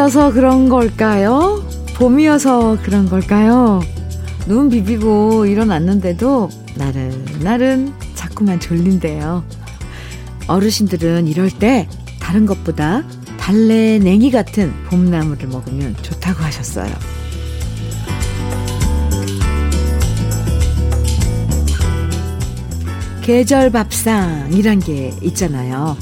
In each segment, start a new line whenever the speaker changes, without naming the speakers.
내일이어서 그런 걸까요? 봄이어서 그런 걸까요? 눈 비비고 일어났는데도 나른 나른 자꾸만 졸린대요. 어르신들은 이럴 때 다른 것보다 달래 냉이 같은 봄나물을 먹으면 좋다고 하셨어요. 계절 밥상이란 게 있잖아요.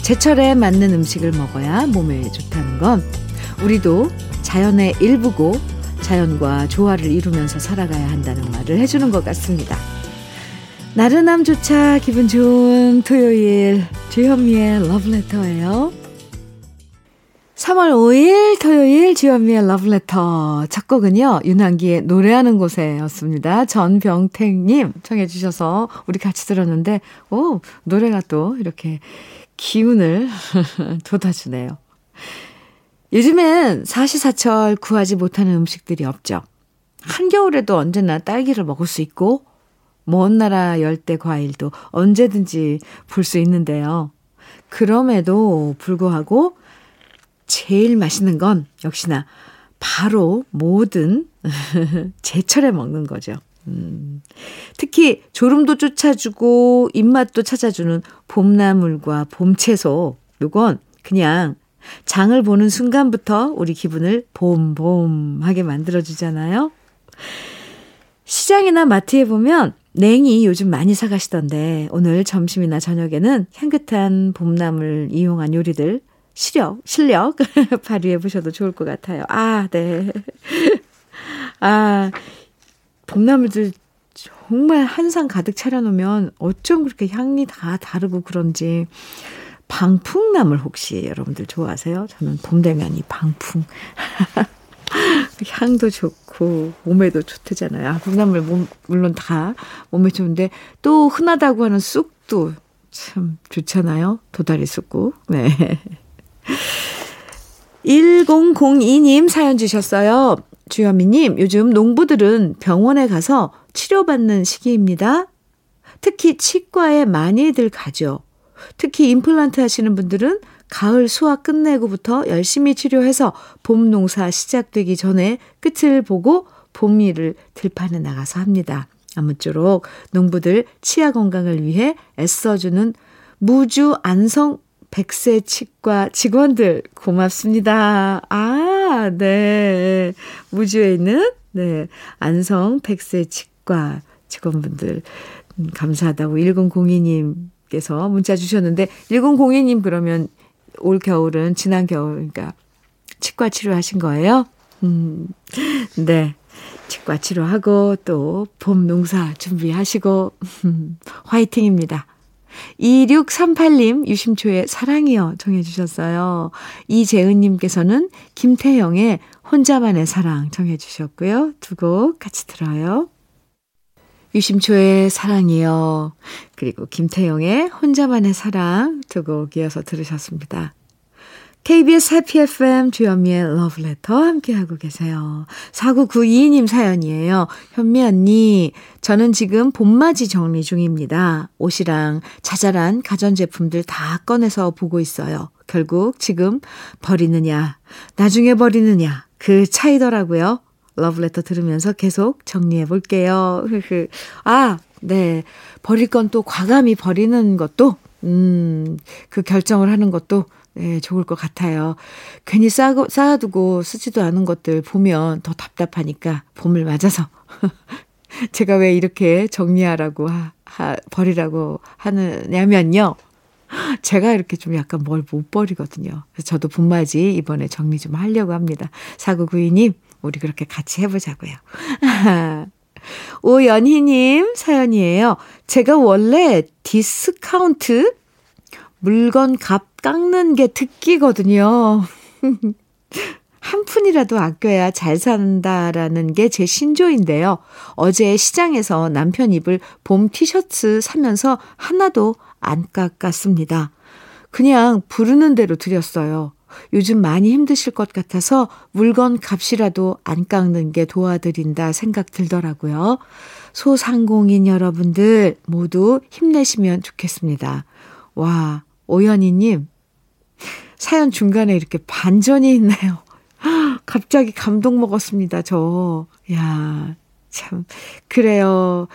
제철에 맞는 음식을 먹어야 몸에 좋다는 건 우리도 자연의 일부고 자연과 조화를 이루면서 살아가야 한다는 말을 해주는 것 같습니다. 나른함조차 기분 좋은 토요일 주현미의 러브레터예요. 3월 5일 토요일 주현미의 러브레터 첫 곡은요. 윤한기의 노래하는 곳에였습니다. 전병택님 청해 주셔서 우리 같이 들었는데 오 노래가 또 이렇게 기운을 돋아주네요. 요즘엔 사시사철 구하지 못하는 음식들이 없죠. 한겨울에도 언제나 딸기를 먹을 수 있고 먼 나라 열대 과일도 언제든지 볼 수 있는데요. 그럼에도 불구하고 제일 맛있는 건 역시나 바로 모든 제철에 먹는 거죠. 음, 특히 졸음도 쫓아주고 입맛도 찾아주는 봄나물과 봄채소. 요건 그냥 장을 보는 순간부터 우리 기분을 봄봄하게 만들어주잖아요. 시장이나 마트에 보면 냉이 요즘 많이 사가시던데 오늘 점심이나 저녁에는 향긋한 봄나물 이용한 요리들 실력, 실력 발휘해 보셔도 좋을 것 같아요. 아, 네. 아, 봄나물들 정말 한 상 가득 차려놓으면 어쩜 그렇게 향이 다 다르고 그런지. 방풍나물 혹시 여러분들 좋아하세요? 저는 봄 되면 이 방풍. 향도 좋고 몸에도 좋대잖아요. 아, 봄나물 몸, 물론 다 몸에 좋은데 또 흔하다고 하는 쑥도 참 좋잖아요. 도다리 쑥국. 네. 1002님 사연 주셨어요. 주현미님, 요즘 농부들은 병원에 가서 치료받는 시기입니다. 특히 치과에 많이들 가죠. 특히 임플란트 하시는 분들은 가을 수확 끝내고부터 열심히 치료해서 봄 농사 시작되기 전에 끝을 보고 봄 일을 들판에 나가서 합니다. 아무쪼록 농부들 치아 건강을 위해 애써주는 무주 안성 백세 치과 직원들 고맙습니다. 아, 네. 무주에 있는 네. 안성 백세 치과 직원분들 음, 감사하다고 1002님 께서 문자 주셨는데 1002님 그러면 올 겨울은 지난 겨울 그러니까 치과 치료하신 거예요? 음. 네. 치과 치료하고 또 봄 농사 준비하시고 화이팅입니다. 2638님 유심초의 사랑이요 정해 주셨어요. 이재은 님께서는 김태영의 혼자만의 사랑 정해 주셨고요. 두 곡 같이 들어요. 유심초의 사랑이요. 그리고 김태영의 혼자만의 사랑 두 곡 이어서 들으셨습니다. KBS 해피 FM 주현미의 러브레터 함께하고 계세요. 4992님 사연이에요. 현미 언니, 저는 지금 봄맞이 정리 중입니다. 옷이랑 자잘한 가전제품들 다 꺼내서 보고 있어요. 결국 지금 버리느냐, 나중에 버리느냐, 그 차이더라고요. 러브레터 들으면서 계속 정리해 볼게요. 아, 네. 버릴 건 또 과감히 버리는 것도, 음, 그 결정을 하는 것도 네, 좋을 것 같아요. 괜히 쌓고, 쌓아두고 쓰지도 않은 것들 보면 더 답답하니까 봄을 맞아서. 제가 왜 이렇게 정리하라고, 하, 하, 버리라고 하느냐면요. 제가 이렇게 좀 약간 뭘 못 버리거든요. 그래서 저도 봄맞이 이번에 정리 좀 하려고 합니다. 사구구이님, 우리 그렇게 같이 해보자고요. 오연희님 사연이에요. 제가 원래 디스카운트 물건 값 깎는 게 특기거든요. 한 푼이라도 아껴야 잘 산다라는 게 제 신조인데요. 어제 시장에서 남편 입을 봄 티셔츠 사면서 하나도 안 깎았습니다. 그냥 부르는 대로 드렸어요. 요즘 많이 힘드실 것 같아서 물건 값이라도 안 깎는 게 도와드린다 생각 들더라고요. 소상공인 여러분들 모두 힘내시면 좋겠습니다. 와, 오연희님, 사연 중간에 이렇게 반전이 있네요. 갑자기 감동 먹었습니다, 저. 야, 참. 그래요.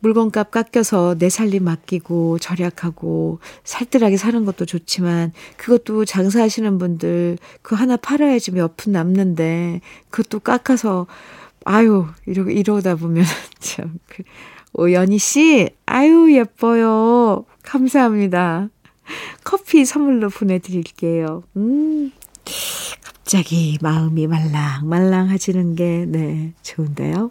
물건값 깎여서 내 살림 맡기고 절약하고 살뜰하게 사는 것도 좋지만 그것도 장사하시는 분들 그 하나 팔아야지 몇 푼 남는데 그것도 깎아서 아유 이러 이러다 보면 참 그, 오 연희 씨 아유 예뻐요 감사합니다 커피 선물로 보내드릴게요 음 갑자기 마음이 말랑말랑해지는 게 네 좋은데요.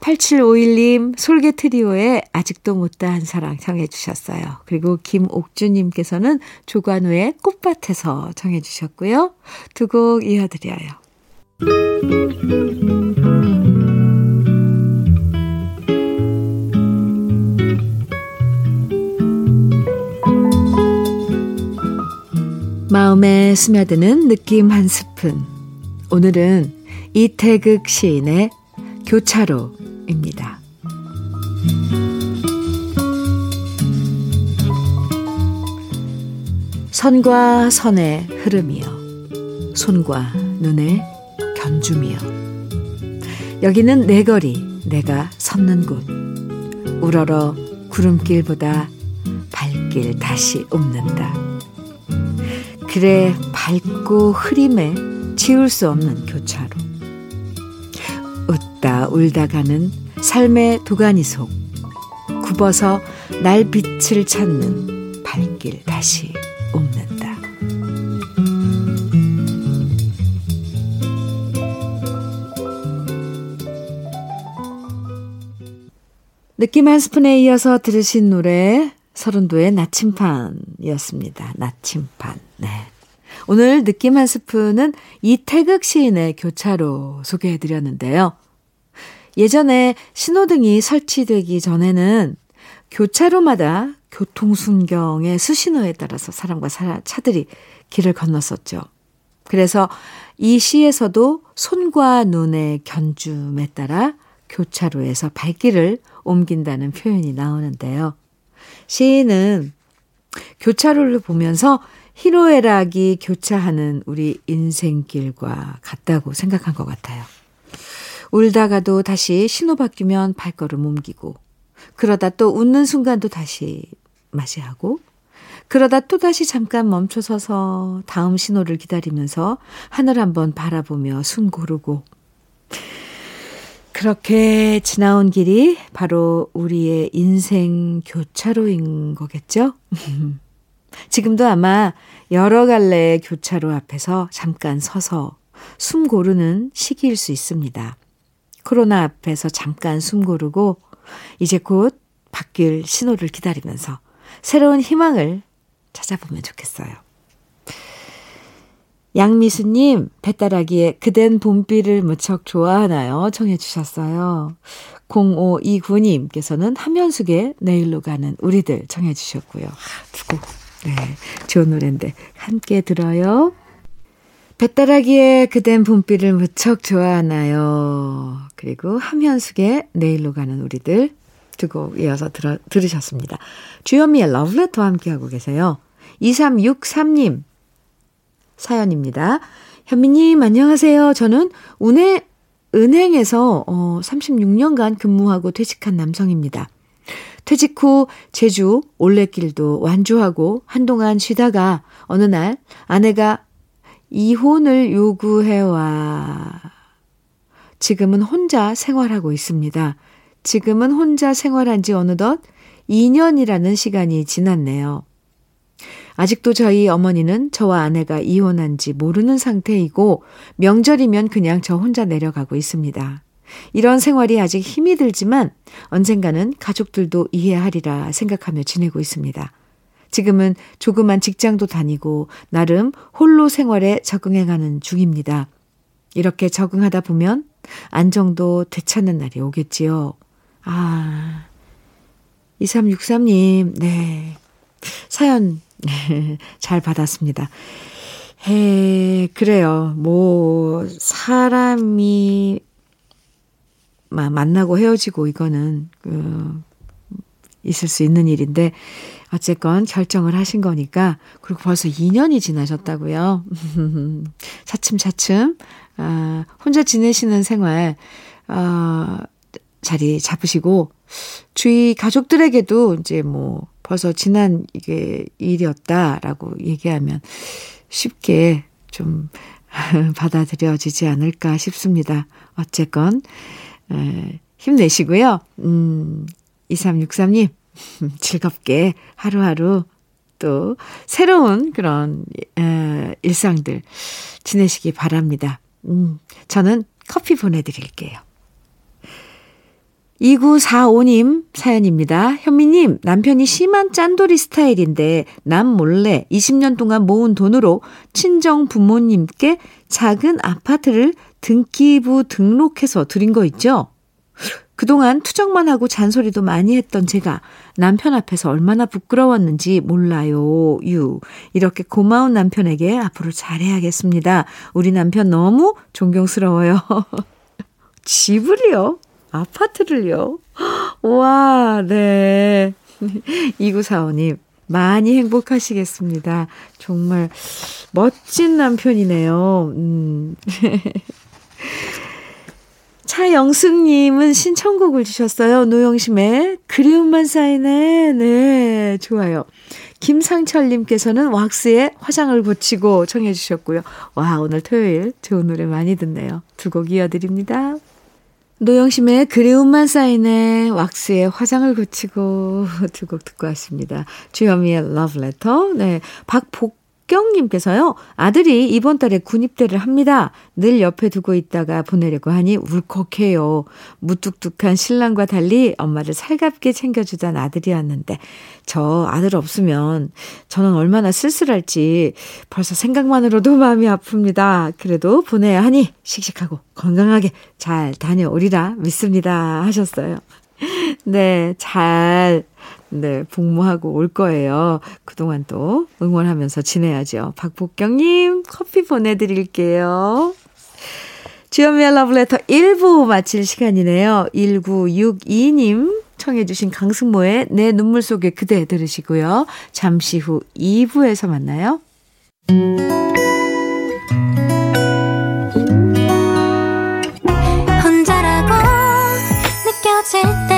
8751님 솔개 트리오에 아직도 못다한 사랑 청해 주셨어요. 그리고 김옥주님께서는 조관우의 꽃밭에서 청해 주셨고요. 두 곡 이어드려요. 마음에 스며드는 느낌 한 스푼. 오늘은 이태극 시인의 교차로입니다. 선과 선의 흐름이여, 손과 눈의 견줌이여. 여기는 내 거리, 내가 섰는 곳. 우러러 구름길보다 발길 다시 옵는다. 그래 밝고 흐림에 지울 수 없는 교차로. 웃다 울다 가는 삶의 도가니 속 굽어서 날 빛을 찾는 발길 다시 옵는다. 느낌 한 스푼에 이어서 들으신 노래 서른도의 나침판이었습니다. 나침판. 네. 오늘 느낌 한 스푼은 이태극 시인의 교차로 소개해 드렸는데요. 예전에 신호등이 설치되기 전에는 교차로마다 교통순경의 수신호에 따라서 사람과 차들이 길을 건넜었죠. 그래서 이 시에서도 손과 눈의 견줌에 따라 교차로에서 발길을 옮긴다는 표현이 나오는데요. 시인은 교차로를 보면서 희로애락이 교차하는 우리 인생길과 같다고 생각한 것 같아요. 울다가도 다시 신호 바뀌면 발걸음 옮기고, 그러다 또 웃는 순간도 다시 맞이하고, 그러다 또 다시 잠깐 멈춰 서서 다음 신호를 기다리면서 하늘 한번 바라보며 숨 고르고, 그렇게 지나온 길이 바로 우리의 인생 교차로인 거겠죠? 지금도 아마 여러 갈래의 교차로 앞에서 잠깐 서서 숨 고르는 시기일 수 있습니다. 코로나 앞에서 잠깐 숨 고르고 이제 곧 바뀔 신호를 기다리면서 새로운 희망을 찾아보면 좋겠어요. 양미수님, 배따라기에 그댄 봄비를 무척 좋아하나요? 청해 주셨어요. 0529님께서는 하면숙의 내일로 가는 우리들 청해 주셨고요. 두곡, 네, 좋은 노래인데 함께 들어요. 배따라기에 그댄 봄비를 무척 좋아하나요? 그리고 함현숙의 내일로 가는 우리들 두 곡 이어서 들어, 들으셨습니다. 주현미의 러브레터와 함께하고 계세요. 2363님 사연입니다. 현미님, 안녕하세요. 저는 운해, 은행에서 어, 36년간 근무하고 퇴직한 남성입니다. 퇴직 후 제주 올레길도 완주하고 한동안 쉬다가 어느 날 아내가 이혼을 요구해와 지금은 혼자 생활하고 있습니다. 지금은 혼자 생활한 지 어느덧 2년이라는 시간이 지났네요. 아직도 저희 어머니는 저와 아내가 이혼한 지 모르는 상태이고 명절이면 그냥 저 혼자 내려가고 있습니다. 이런 생활이 아직 힘이 들지만 언젠가는 가족들도 이해하리라 생각하며 지내고 있습니다. 지금은 조그만 직장도 다니고 나름 홀로 생활에 적응해 가는 중입니다. 이렇게 적응하다 보면 안정도 되찾는 날이 오겠지요. 아, 2363님, 네. 사연 잘 받았습니다. 에, 그래요. 뭐, 사람이 만나고 헤어지고 이거는, 그, 있을 수 있는 일인데, 어쨌건 결정을 하신 거니까, 그리고 벌써 2년이 지나셨다고요. 차츰차츰, 아, 혼자 지내시는 생활, 아, 자리 잡으시고, 주위 가족들에게도 이제 뭐, 벌써 지난 이게 일이었다라고 얘기하면 쉽게 좀 받아들여지지 않을까 싶습니다. 어쨌건, 에, 힘내시고요. 음, 2363님, 즐겁게 하루하루 또 새로운 그런 에, 일상들 지내시기 바랍니다. 음, 저는 커피 보내드릴게요. 2945님 사연입니다. 현미님, 남편이 심한 짠돌이 스타일인데 남 몰래 20년 동안 모은 돈으로 친정 부모님께 작은 아파트를 등기부 등록해서 드린 거 있죠? 그동안 투정만 하고 잔소리도 많이 했던 제가 남편 앞에서 얼마나 부끄러웠는지 몰라요. 유. 이렇게 고마운 남편에게 앞으로 잘해야겠습니다. 우리 남편 너무 존경스러워요. 집을요? 아파트를요? 와, 네. 2945님, 많이 행복하시겠습니다. 정말 멋진 남편이네요. 음. 차영숙님은 신청곡을 주셨어요. 노영심의 그리움만 쌓이네. 네, 좋아요. 김상철님께서는 왁스에 화장을 고치고 청해 주셨고요. 와, 오늘 토요일 좋은 노래 많이 듣네요. 두 곡 이어드립니다. 노영심의 그리움만 쌓이네, 왁스에 화장을 고치고 두 곡 듣고 왔습니다. 주현미의 러브레터, 네, 박복 박경님께서요, 아들이 이번 달에 군입대를 합니다. 늘 옆에 두고 있다가 보내려고 하니 울컥해요. 무뚝뚝한 신랑과 달리 엄마를 살갑게 챙겨주던 아들이었는데, 저 아들 없으면 저는 얼마나 쓸쓸할지 벌써 생각만으로도 마음이 아픕니다. 그래도 보내야 하니 씩씩하고 건강하게 잘 다녀오리라 믿습니다. 하셨어요. 네, 잘 네, 복무하고 올 거예요. 그동안 또 응원하면서 지내야죠. 박복경님, 커피 보내드릴게요. 주연미의 러브레터 1부 마칠 시간이네요. 1962님 청해주신 강승모의 내 눈물 속에 그대 들으시고요. 잠시 후 2부에서 만나요. 혼자라고 느껴질 때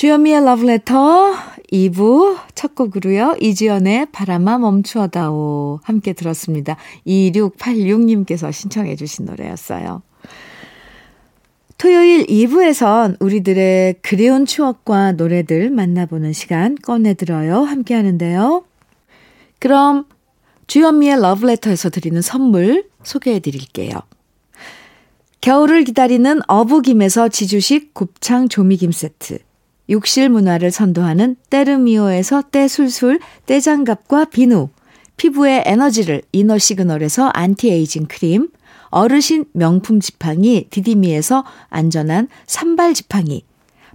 주현미의 러브레터 2부 첫 곡으로요. 이지연의 바람아 멈추어다오 함께 들었습니다. 2686님께서 신청해 주신 노래였어요. 토요일 2부에선 우리들의 그리운 추억과 노래들 만나보는 시간 꺼내들어요. 함께 하는데요. 그럼 주현미의 러브레터에서 드리는 선물 소개해 드릴게요. 겨울을 기다리는 어부김에서 지주식 곱창 조미김 세트. 욕실 문화를 선도하는 때르미오에서 때술술 때장갑과 비누, 피부의 에너지를 이너 시그널에서 안티에이징 크림, 어르신 명품 지팡이 디디미에서 안전한 삼발 지팡이,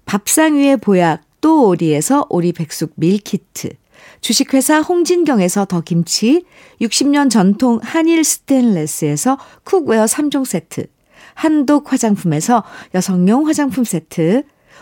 밥상 위의 보약 또 오리에서 오리 백숙 밀키트, 주식회사 홍진경에서 더 김치, 60년 전통 한일 스텐레스에서 cookware 3종 세트, 한독 화장품에서 여성용 화장품 세트,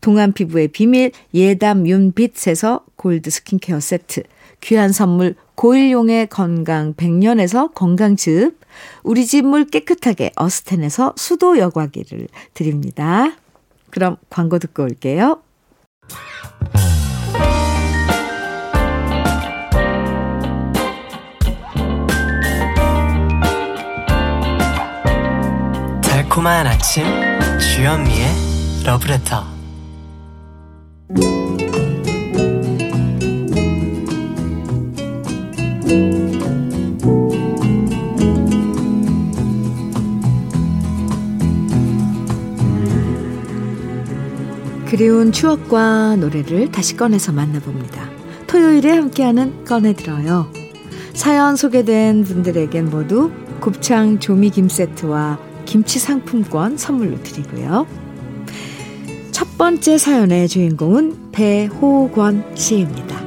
동안 피부의 비밀 예담 윤빛에서 골드 스킨케어 세트, 귀한 선물 고일용의 건강 100년에서 건강즙, 우리 집 물 깨끗하게 어스텐에서 수도 여과기를 드립니다. 그럼 광고 듣고 올게요.
달콤한 아침 주현미의 러브레터
그리운 추억과 노래를 다시 꺼내서 만나봅니다. 토요일에 함께하는 꺼내들어요. 사연 소개된 분들에겐 모두 곱창 조미김 세트와 김치 상품권 선물로 드리고요. 첫 번째 사연의 주인공은 배호권 씨입니다.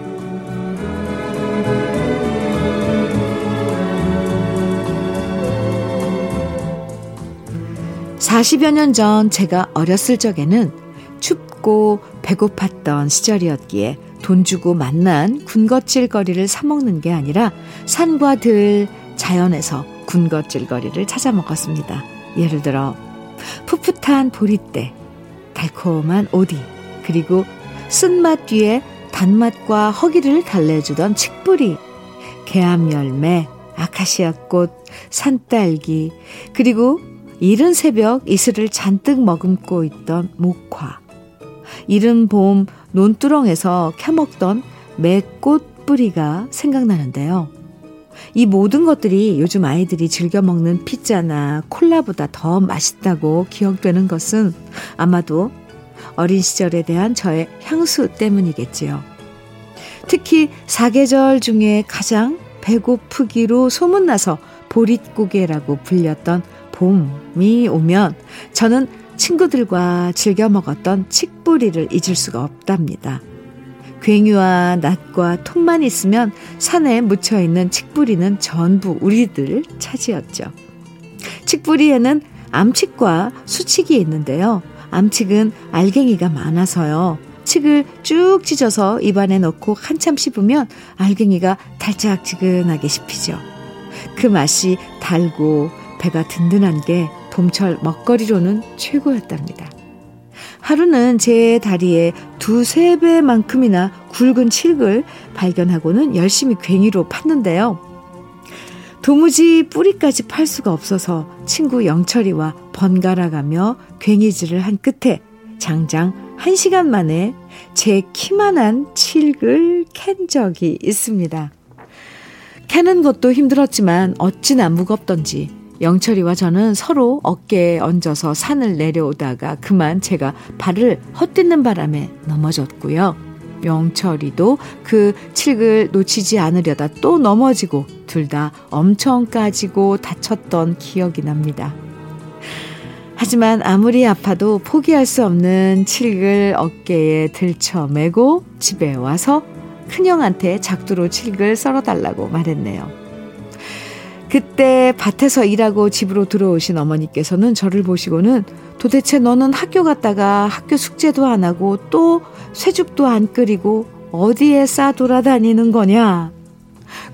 40여 년 전 제가 어렸을 적에는 춥고 배고팠던 시절이었기에 돈 주고 만난 군것질거리를 사먹는 게 아니라 산과 들, 자연에서 군것질거리를 찾아 먹었습니다. 예를 들어 풋풋한 보리대, 달콤한 오디, 그리고 쓴맛 뒤에 단맛과 허기를 달래주던 칡뿌리, 개암열매, 아카시아꽃, 산딸기, 그리고 이른 새벽 이슬을 잔뜩 머금고 있던 목화, 이른 봄 논두렁에서 캐먹던 매꽃 뿌리가 생각나는데요. 이 모든 것들이 요즘 아이들이 즐겨 먹는 피자나 콜라보다 더 맛있다고 기억되는 것은 아마도 어린 시절에 대한 저의 향수 때문이겠지요. 특히 사계절 중에 가장 배고프기로 소문나서 보릿고개라고 불렸던 봄이 오면 저는 친구들과 즐겨 먹었던 칡뿌리를 잊을 수가 없답니다. 괭이와 낫과 통만 있으면 산에 묻혀 있는 칡뿌리는 전부 우리들 차지였죠. 칡뿌리에는 암칡과 수칡이 있는데요. 암칡은 알갱이가 많아서요. 칡을 쭉 찢어서 입안에 넣고 한참 씹으면 알갱이가 달짝지근하게 씹히죠. 그 맛이 달고 배가 든든한 게 봄철 먹거리로는 최고였답니다. 하루는 제 다리에 두세 배만큼이나 굵은 칡을 발견하고는 열심히 괭이로 팠는데요. 도무지 뿌리까지 팔 수가 없어서 친구 영철이와 번갈아 가며 괭이질을 한 끝에 장장 한 시간 만에 제 키만한 칡을 캔 적이 있습니다. 캐는 것도 힘들었지만 어찌나 무겁던지 영철이와 저는 서로 어깨에 얹어서 산을 내려오다가 그만 제가 발을 헛디는 바람에 넘어졌고요. 영철이도 그 칡을 놓치지 않으려다 또 넘어지고 둘 다 엄청 까지고 다쳤던 기억이 납니다. 하지만 아무리 아파도 포기할 수 없는 칡을 어깨에 들쳐매고 집에 와서 큰형한테 작두로 칡을 썰어달라고 말했네요. 그때 밭에서 일하고 집으로 들어오신 어머니께서는 저를 보시고는 도대체 너는 학교 갔다가 학교 숙제도 안 하고 또 쇠죽도 안 끓이고 어디에 싸 돌아다니는 거냐?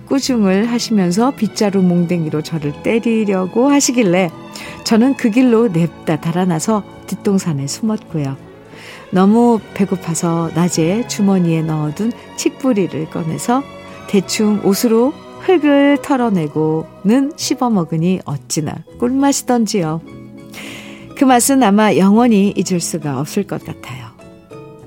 꾸중을 하시면서 빗자루 몽댕이로 저를 때리려고 하시길래 저는 그 길로 냅다 달아나서 뒷동산에 숨었고요. 너무 배고파서 낮에 주머니에 넣어둔 칡뿌리를 꺼내서 대충 옷으로 흙을 털어내고는 씹어 먹으니 어찌나 꿀맛이던지요. 그 맛은 아마 영원히 잊을 수가 없을 것 같아요.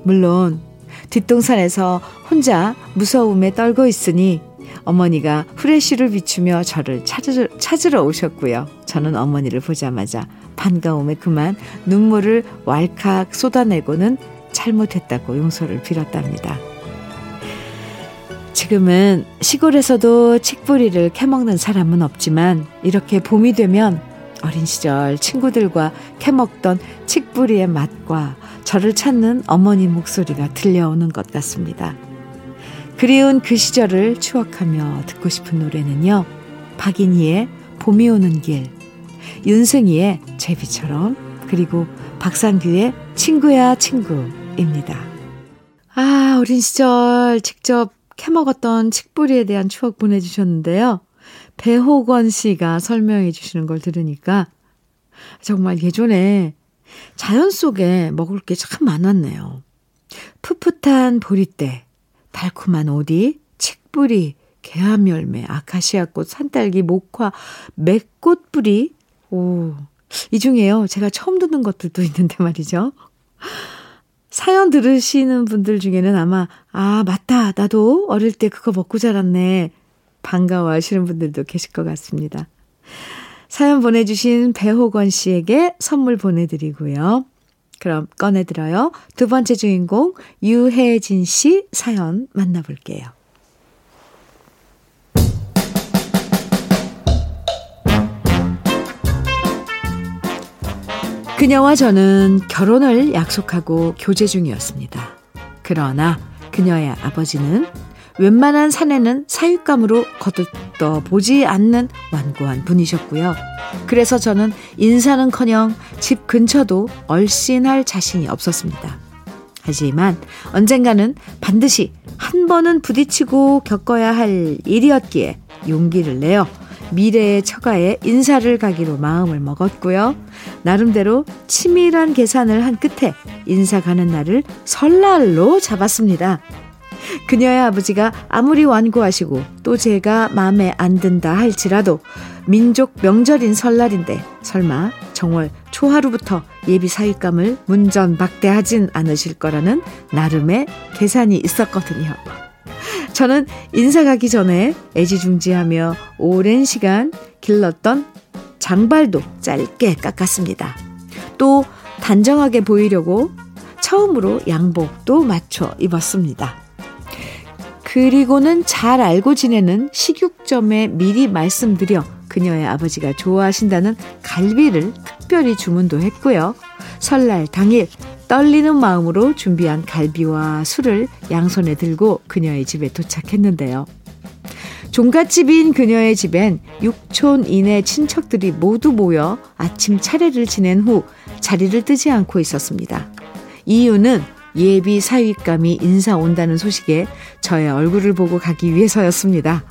물론 뒷동산에서 혼자 무서움에 떨고 있으니 어머니가 후레쉬를 비추며 저를 찾으러, 찾으러 오셨고요. 저는 어머니를 보자마자 반가움에 그만 눈물을 왈칵 쏟아내고는 잘못했다고 용서를 빌었답니다. 지금은 시골에서도 칡뿌리를 캐먹는 사람은 없지만 이렇게 봄이 되면 어린 시절 친구들과 캐먹던 칡뿌리의 맛과 저를 찾는 어머니 목소리가 들려오는 것 같습니다. 그리운 그 시절을 추억하며 듣고 싶은 노래는요. 박인희의 봄이 오는 길, 윤승희의 제비처럼, 그리고 박상규의 친구야 친구입니다. 아, 어린 시절 직접 캐먹었던 칡뿌리에 대한 추억 보내주셨는데요. 배호건 씨가 설명해 주시는 걸 들으니까 정말 예전에 자연 속에 먹을 게 참 많았네요. 풋풋한 보리대, 달콤한 오디, 칡뿌리, 개암열매, 아카시아꽃, 산딸기, 목화, 맥꽃뿌리. 오, 이 중에요. 제가 처음 듣는 것들도 있는데 말이죠. 사연 들으시는 분들 중에는 아마, 아, 맞다. 나도 어릴 때 그거 먹고 자랐네. 반가워 하시는 분들도 계실 것 같습니다. 사연 보내주신 배호건 씨에게 선물 보내드리고요. 그럼 꺼내들어요. 두 번째 주인공 유혜진 씨 사연 만나볼게요. 그녀와 저는 결혼을 약속하고 교제 중이었습니다. 그러나 그녀의 아버지는 웬만한 사내는 사윗감으로 거들떠 보지 않는 완고한 분이셨고요. 그래서 저는 인사는커녕 집 근처도 얼씬할 자신이 없었습니다. 하지만 언젠가는 반드시 한 번은 부딪히고 겪어야 할 일이었기에 용기를 내어 미래의 처가에 인사를 가기로 마음을 먹었고요. 나름대로 치밀한 계산을 한 끝에 인사 가는 날을 설날로 잡았습니다. 그녀의 아버지가 아무리 완고하시고 또 제가 마음에 안 든다 할지라도 민족 명절인 설날인데 설마 정월 초하루부터 예비 사윗감을 문전박대하진 않으실 거라는 나름의 계산이 있었거든요. 저는 인사 가기 전에 애지중지하며 오랜 시간 길렀던 장발도 짧게 깎았습니다. 또 단정하게 보이려고 처음으로 양복도 맞춰 입었습니다. 그리고는 잘 알고 지내는 식육점에 미리 말씀드려 그녀의 아버지가 좋아하신다는 갈비를 특별히 주문도 했고요. 설날 당일 떨리는 마음으로 준비한 갈비와 술을 양손에 들고 그녀의 집에 도착했는데요. 종갓집인 그녀의 집엔 육촌 이내 친척들이 모두 모여 아침 차례를 지낸 후 자리를 뜨지 않고 있었습니다. 이유는 예비 사윗감이 인사 온다는 소식에 저의 얼굴을 보고 가기 위해서였습니다.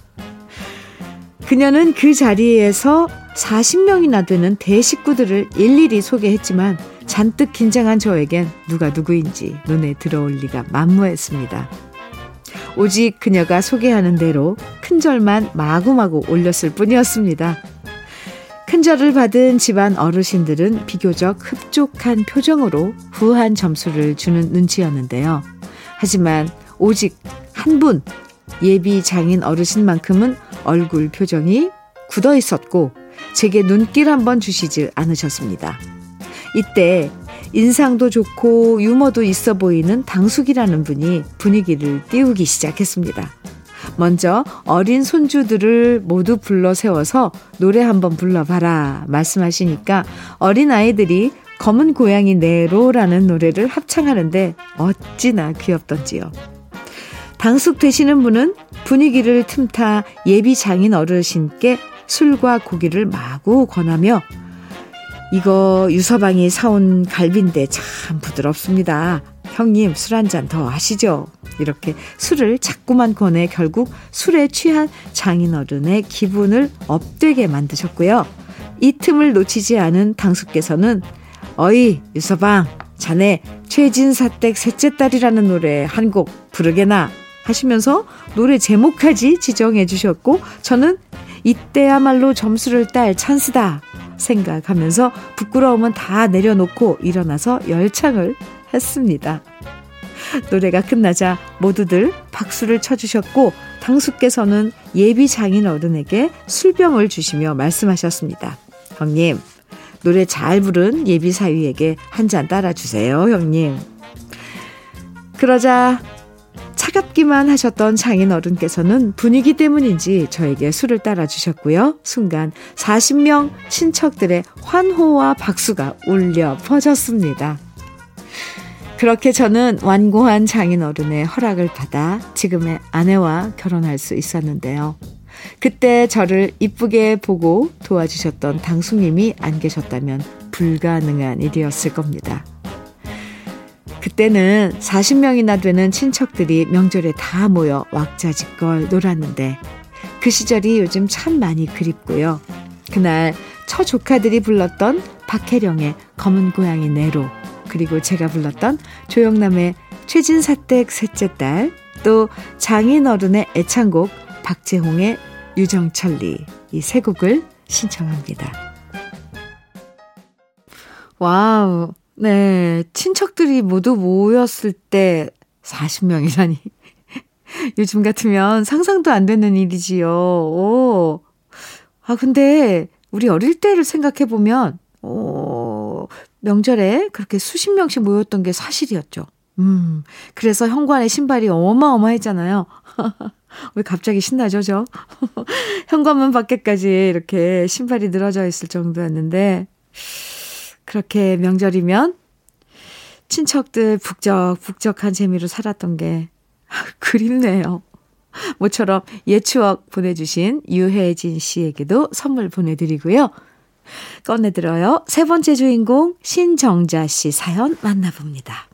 그녀는 그 자리에서 40명이나 되는 대식구들을 일일이 소개했지만 잔뜩 긴장한 저에겐 누가 누구인지 눈에 들어올 리가 만무했습니다. 오직 그녀가 소개하는 대로 큰절만 마구마구 올렸을 뿐이었습니다. 큰절을 받은 집안 어르신들은 비교적 흡족한 표정으로 후한 점수를 주는 눈치였는데요. 하지만 오직 한 분 예비 장인 어르신만큼은 얼굴 표정이 굳어 있었고 제게 눈길 한번 주시질 않으셨습니다. 이때 인상도 좋고 유머도 있어 보이는 당숙이라는 분이 분위기를 띄우기 시작했습니다. 먼저 어린 손주들을 모두 불러 세워서 노래 한번 불러봐라 말씀하시니까 어린 아이들이 검은 고양이 네로라는 노래를 합창하는데 어찌나 귀엽던지요. 당숙 되시는 분은 분위기를 틈타 예비 장인 어르신께 술과 고기를 마구 권하며 이거 유서방이 사온 갈비인데 참 부드럽습니다. 형님 술 한 잔 더 하시죠. 이렇게 술을 자꾸만 권해 결국 술에 취한 장인어른의 기분을 업되게 만드셨고요. 이 틈을 놓치지 않은 당숙께서는 어이 유서방 자네 최진사댁 셋째 딸이라는 노래 한 곡 부르게나 하시면서 노래 제목까지 지정해 주셨고 저는 이때야말로 점수를 딸 찬스다 생각하면서 부끄러움은 다 내려놓고 일어나서 열창을 했습니다. 노래가 끝나자 모두들 박수를 쳐주셨고 당수께서는 예비 장인 어른에게 술병을 주시며 말씀하셨습니다. 형님, 노래 잘 부른 예비 사위에게 한 잔 따라주세요, 형님. 그러자 차갑기만 하셨던 장인 어른께서는 분위기 때문인지 저에게 술을 따라 주셨고요. 순간 40명 친척들의 환호와 박수가 울려 퍼졌습니다. 그렇게 저는 완고한 장인 어른의 허락을 받아 지금의 아내와 결혼할 수 있었는데요. 그때 저를 이쁘게 보고 도와주셨던 당숙님이 안 계셨다면 불가능한 일이었을 겁니다. 그때는 40명이나 되는 친척들이 명절에 다 모여 왁자지껄 놀았는데 그 시절이 요즘 참 많이 그립고요. 그날 처 조카들이 불렀던 박혜령의 검은 고양이 네로 그리고 제가 불렀던 조영남의 최진사댁 셋째 딸 또 장인어른의 애창곡 박재홍의 유정천리 이 세 곡을 신청합니다. wow. 네. 친척들이 모두 모였을 때 40명이라니. 요즘 같으면 상상도 안 되는 일이지요. 오. 아, 근데 우리 어릴 때를 생각해 보면, 오, 명절에 그렇게 수십 명씩 모였던 게 사실이었죠. 음, 그래서 현관에 신발이 어마어마했잖아요. 왜 갑자기 신나죠, 저? 현관문 밖에까지 이렇게 신발이 늘어져 있을 정도였는데, 그렇게 명절이면 친척들 북적북적한 재미로 살았던 게 그립네요. 모처럼 옛 추억 보내주신 유혜진 씨에게도 선물 보내드리고요. 꺼내들어요. 세 번째 주인공 신정자 씨 사연 만나봅니다.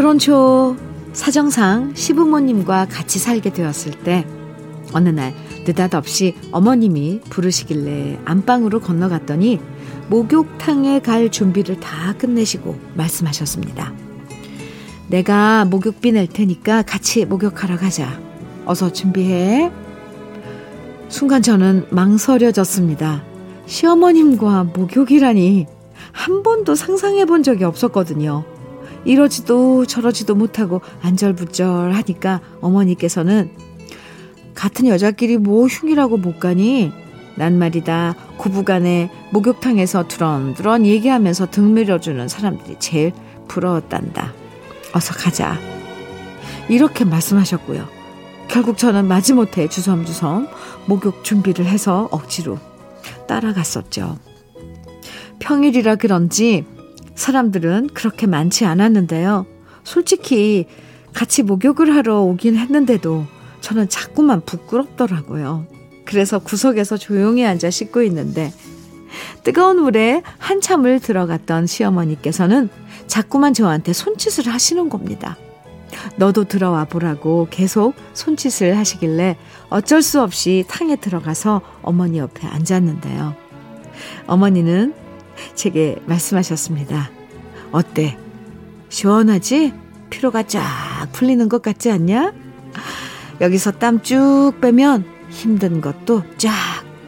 결혼 초 사정상 시부모님과 같이 살게 되었을 때 어느 날 느닷없이 어머님이 부르시길래 안방으로 건너갔더니 목욕탕에 갈 준비를 다 끝내시고 말씀하셨습니다. 내가 목욕비 낼 테니까 같이 목욕하러 가자. 어서 준비해. 순간 저는 망설여졌습니다. 시어머님과 목욕이라니 한 번도 상상해 본 적이 없었거든요. 이러지도 저러지도 못하고 안절부절 하니까 어머니께서는 같은 여자끼리 뭐 흉이라고 못 가니? 난 말이다. 구부간에 목욕탕에서 두런두런 얘기하면서 등 밀어주는 사람들이 제일 부러웠단다. 어서 가자. 이렇게 말씀하셨고요. 결국 저는 마지못해 주섬주섬 목욕 준비를 해서 억지로 따라갔었죠. 평일이라 그런지 사람들은 그렇게 많지 않았는데요. 솔직히 같이 목욕을 하러 오긴 했는데도 저는 자꾸만 부끄럽더라고요. 그래서 구석에서 조용히 앉아 씻고 있는데 뜨거운 물에 한참을 들어갔던 시어머니께서는 자꾸만 저한테 손짓을 하시는 겁니다. 너도 들어와 보라고 계속 손짓을 하시길래 어쩔 수 없이 탕에 들어가서 어머니 옆에 앉았는데요. 어머니는 제게 말씀하셨습니다. 어때? 시원하지? 피로가 쫙 풀리는 것 같지 않냐? 여기서 땀 쭉 빼면 힘든 것도 쫙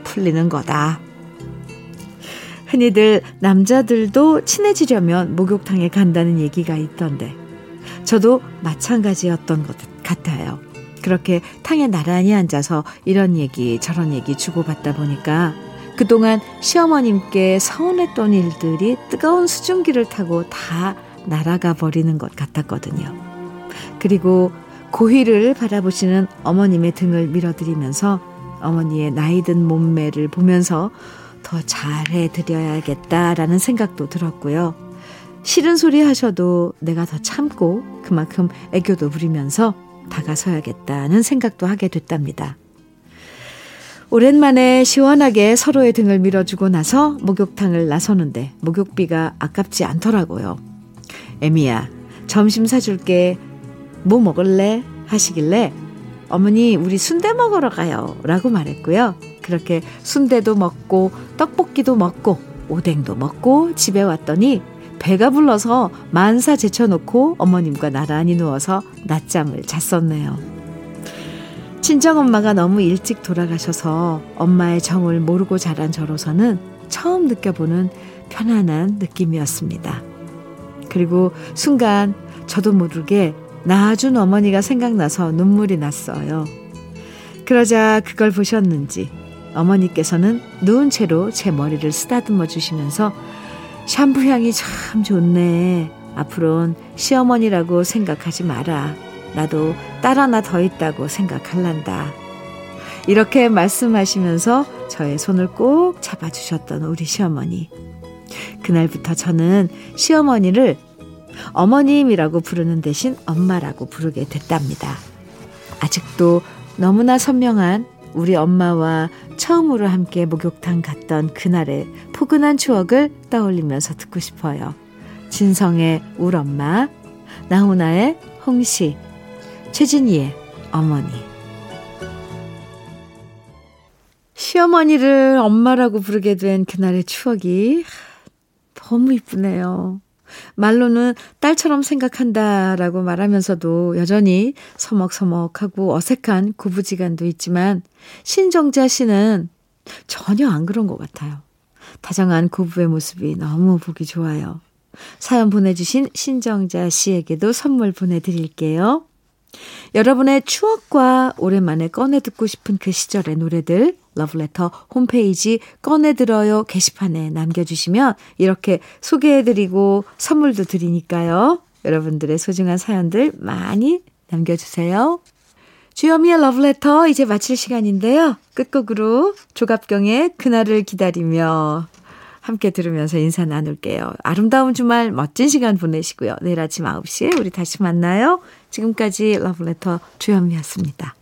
풀리는 거다. 흔히들 남자들도 친해지려면 목욕탕에 간다는 얘기가 있던데, 저도 마찬가지였던 것 같아요. 그렇게 탕에 나란히 앉아서 이런 얘기 저런 얘기 주고받다 보니까 그동안 시어머님께 서운했던 일들이 뜨거운 수증기를 타고 다 날아가 버리는 것 같았거든요. 그리고 고희를 바라보시는 어머님의 등을 밀어드리면서 어머니의 나이든 몸매를 보면서 더 잘해드려야겠다라는 생각도 들었고요. 싫은 소리 하셔도 내가 더 참고 그만큼 애교도 부리면서 다가서야겠다는 생각도 하게 됐답니다. 오랜만에 시원하게 서로의 등을 밀어주고 나서 목욕탕을 나서는데 목욕비가 아깝지 않더라고요. 에미야, 점심 사줄게. 뭐 먹을래? 하시길래 어머니 우리 순대 먹으러 가요 라고 말했고요. 그렇게 순대도 먹고 떡볶이도 먹고 오뎅도 먹고 집에 왔더니 배가 불러서 만사 제쳐놓고 어머님과 나란히 누워서 낮잠을 잤었네요. 친정엄마가 너무 일찍 돌아가셔서 엄마의 정을 모르고 자란 저로서는 처음 느껴보는 편안한 느낌이었습니다. 그리고 순간 저도 모르게 낳아준 어머니가 생각나서 눈물이 났어요. 그러자 그걸 보셨는지 어머니께서는 누운 채로 제 머리를 쓰다듬어 주시면서 샴푸 향이 참 좋네. 앞으론 시어머니라고 생각하지 마라. 나도 딸 하나 더 있다고 생각할란다. 이렇게 말씀하시면서 저의 손을 꼭 잡아주셨던 우리 시어머니. 그날부터 저는 시어머니를 어머님이라고 부르는 대신 엄마라고 부르게 됐답니다. 아직도 너무나 선명한 우리 엄마와 처음으로 함께 목욕탕 갔던 그날의 포근한 추억을 떠올리면서 듣고 싶어요. 진성의 울 엄마, 나훈아의 홍시, 최진희의 어머니. 시어머니를 엄마라고 부르게 된 그날의 추억이 너무 이쁘네요. 말로는 딸처럼 생각한다라고 말하면서도 여전히 서먹서먹하고 어색한 구부지간도 있지만 신정자 씨는 전혀 안 그런 것 같아요. 다정한 고부의 모습이 너무 보기 좋아요. 사연 보내주신 신정자 씨에게도 선물 보내드릴게요. 여러분의 추억과 오랜만에 꺼내 듣고 싶은 그 시절의 노래들 러브레터 홈페이지 꺼내들어요 게시판에 남겨주시면 이렇게 소개해드리고 선물도 드리니까요. 여러분들의 소중한 사연들 많이 남겨주세요. 주여미의 러브레터 이제 마칠 시간인데요. 끝곡으로 조갑경의 그날을 기다리며 함께 들으면서 인사 나눌게요. 아름다운 주말 멋진 시간 보내시고요. 내일 아침 9시에 우리 다시 만나요. 지금까지 러브레터 주현미였습니다.